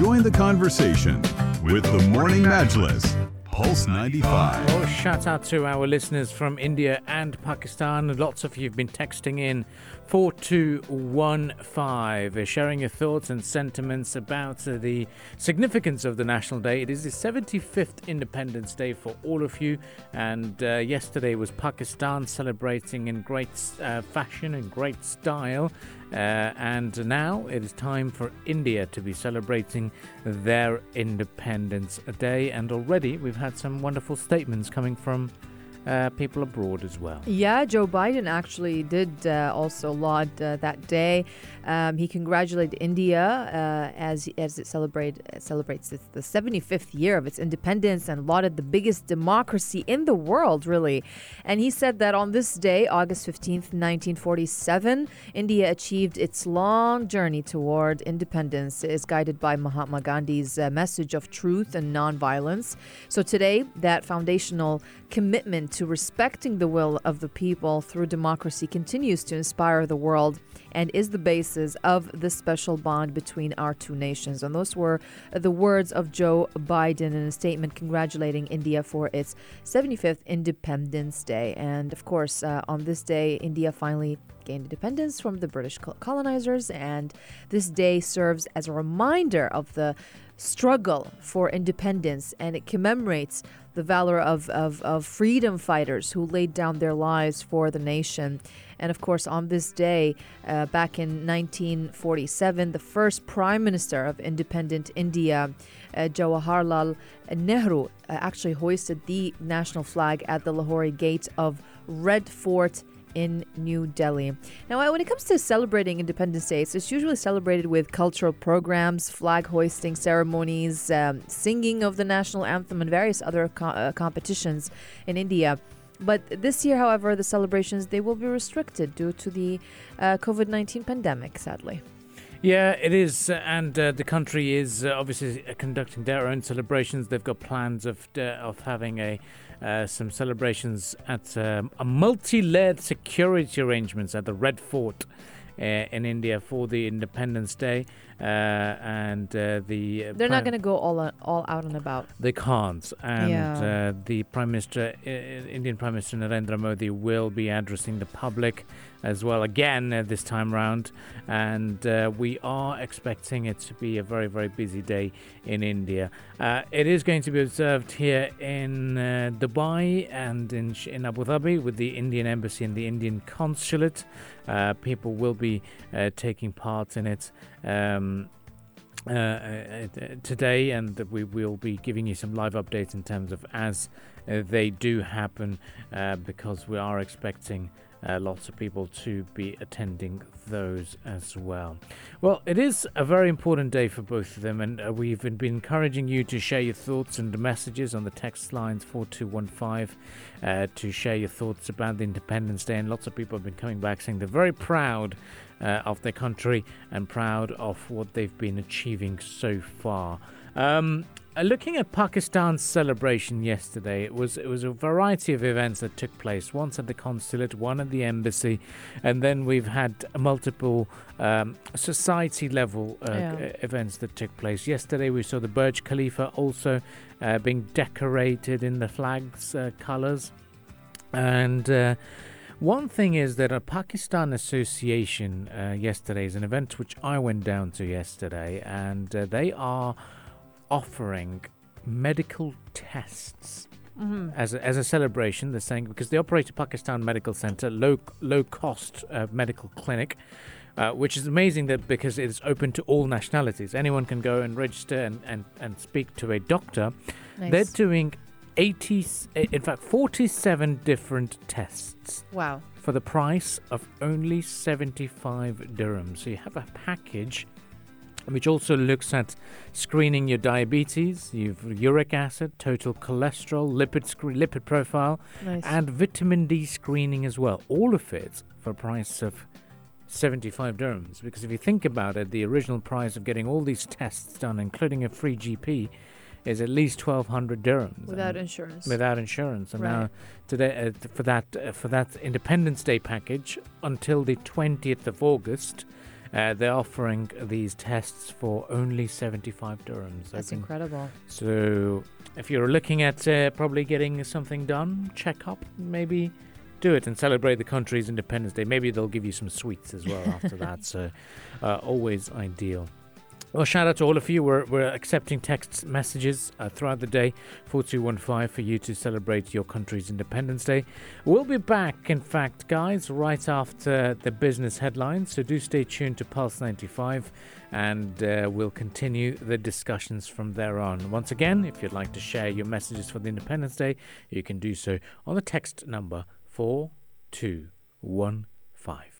Join the conversation with the Morning Majlis. Pulse 95. Oh, shout out to our listeners from India and Pakistan. Lots of you have been texting in 4215, uh, sharing your thoughts and sentiments about uh, the significance of the National Day. It is the 75th Independence Day for all of you, and uh, yesterday was Pakistan celebrating in great uh, fashion and great style. Uh, and now it is time for India to be celebrating their Independence Day. And already we've had some wonderful statements coming from uh, people abroad as well. Yeah, Joe Biden actually did uh, also laud uh, that day. Um, he congratulated India uh, as as it celebrate celebrates its, the 75th year of its independence and lauded the biggest democracy in the world, really. And he said that on this day, August 15th, 1947, India achieved its long journey toward independence, is guided by Mahatma Gandhi's uh, message of truth and nonviolence. So today, that foundational commitment to respecting the will of the people through democracy continues to inspire the world and is the basis of the special bond between our two nations. And those were the words of Joe Biden in a statement congratulating India for its 75th Independence Day. And of course, uh, on this day, India finally gained independence from the British colonizers, and this day serves as a reminder of the struggle for independence and it commemorates the valor of, of, of freedom fighters who laid down their lives for the nation. And of course, on this day, uh, back in 1947, the first prime minister of independent India, uh, Jawaharlal Nehru, uh, actually hoisted the national flag at the Lahori gate of Red Fort in New Delhi. Now, when it comes to celebrating Independence Day, it's usually celebrated with cultural programs, flag hoisting ceremonies, um, singing of the national anthem, and various other co- uh, competitions in India. But this year, however, the celebrations they will be restricted due to the uh, COVID nineteen pandemic. Sadly. Yeah, it is, and uh, the country is uh, obviously conducting their own celebrations. They've got plans of uh, of having a uh, some celebrations at um, a multi-layered security arrangements at the Red Fort uh, in India for the Independence Day, uh, and uh, the they're not going to go all all out and about. They can't, and yeah. the Prime Minister, Indian Prime Minister Narendra Modi, will be addressing the public as well again uh, this time round. And uh, we are expecting it to be a very, very busy day in India. Uh, it is going to be observed here in uh, Dubai and in, in Abu Dhabi with the Indian Embassy and the Indian Consulate. Uh, people will be uh, taking part in it. Um, uh, uh, today, and we will be giving you some live updates in terms of as uh, they do happen, because we are expecting uh, lots of people to be attending those as well. Well, it is a very important day for both of them, and uh, we've been encouraging you to share your thoughts and messages on the text lines 4215 uh, to share your thoughts about the Independence Day. And lots of people have been coming back saying they're very proud uh, of their country and proud of what they've been achieving so far. Um, uh, looking at Pakistan's celebration yesterday, it was it was a variety of events that took place. Once at the consulate, one at the embassy, and then we've had multiple um, society level uh, yeah. events that took place. Yesterday, we saw the Burj Khalifa also uh, being decorated in the flag's uh, colours, and. Uh, one thing is that a Pakistan Association uh, yesterday is an event which I went down to yesterday, and they are offering medical tests mm-hmm. as, a, as a celebration. They're saying because they operate a Pakistan Medical Center, low low cost uh, medical clinic. Uh, which is amazing that because it's open to all nationalities, anyone can go and register and, and, and speak to a doctor. Nice. They're doing 80, in fact, 47 different tests. Wow. For the price of only 75 dirhams. So you have a package which also looks at screening your diabetes, your uric acid, total cholesterol, lipid scre- lipid profile, nice. and vitamin D screening as well. All of it for a price of 75 dirhams. Because if you think about it, the original price of getting all these tests done, including a free GP, is at least 1200 dirhams without insurance without insurance and right. now today uh, for that uh, for that independence day package until the 20th of august Uh, they're offering these tests for only 75 dirhams. That's incredible. So if you're looking at uh, probably getting something done, check up, maybe do it and celebrate the country's Independence Day. Maybe they'll give you some sweets as well after that. So uh, always ideal. Well, shout out to all of you. We're, we're accepting text messages uh, throughout the day, 4215, for you to celebrate your country's Independence Day. We'll be back, in fact, guys, right after the business headlines. So do stay tuned to Pulse 95 and uh, we'll continue the discussions from there on. Once again, if you'd like to share your messages for the Independence Day, you can do so on the text number 4215.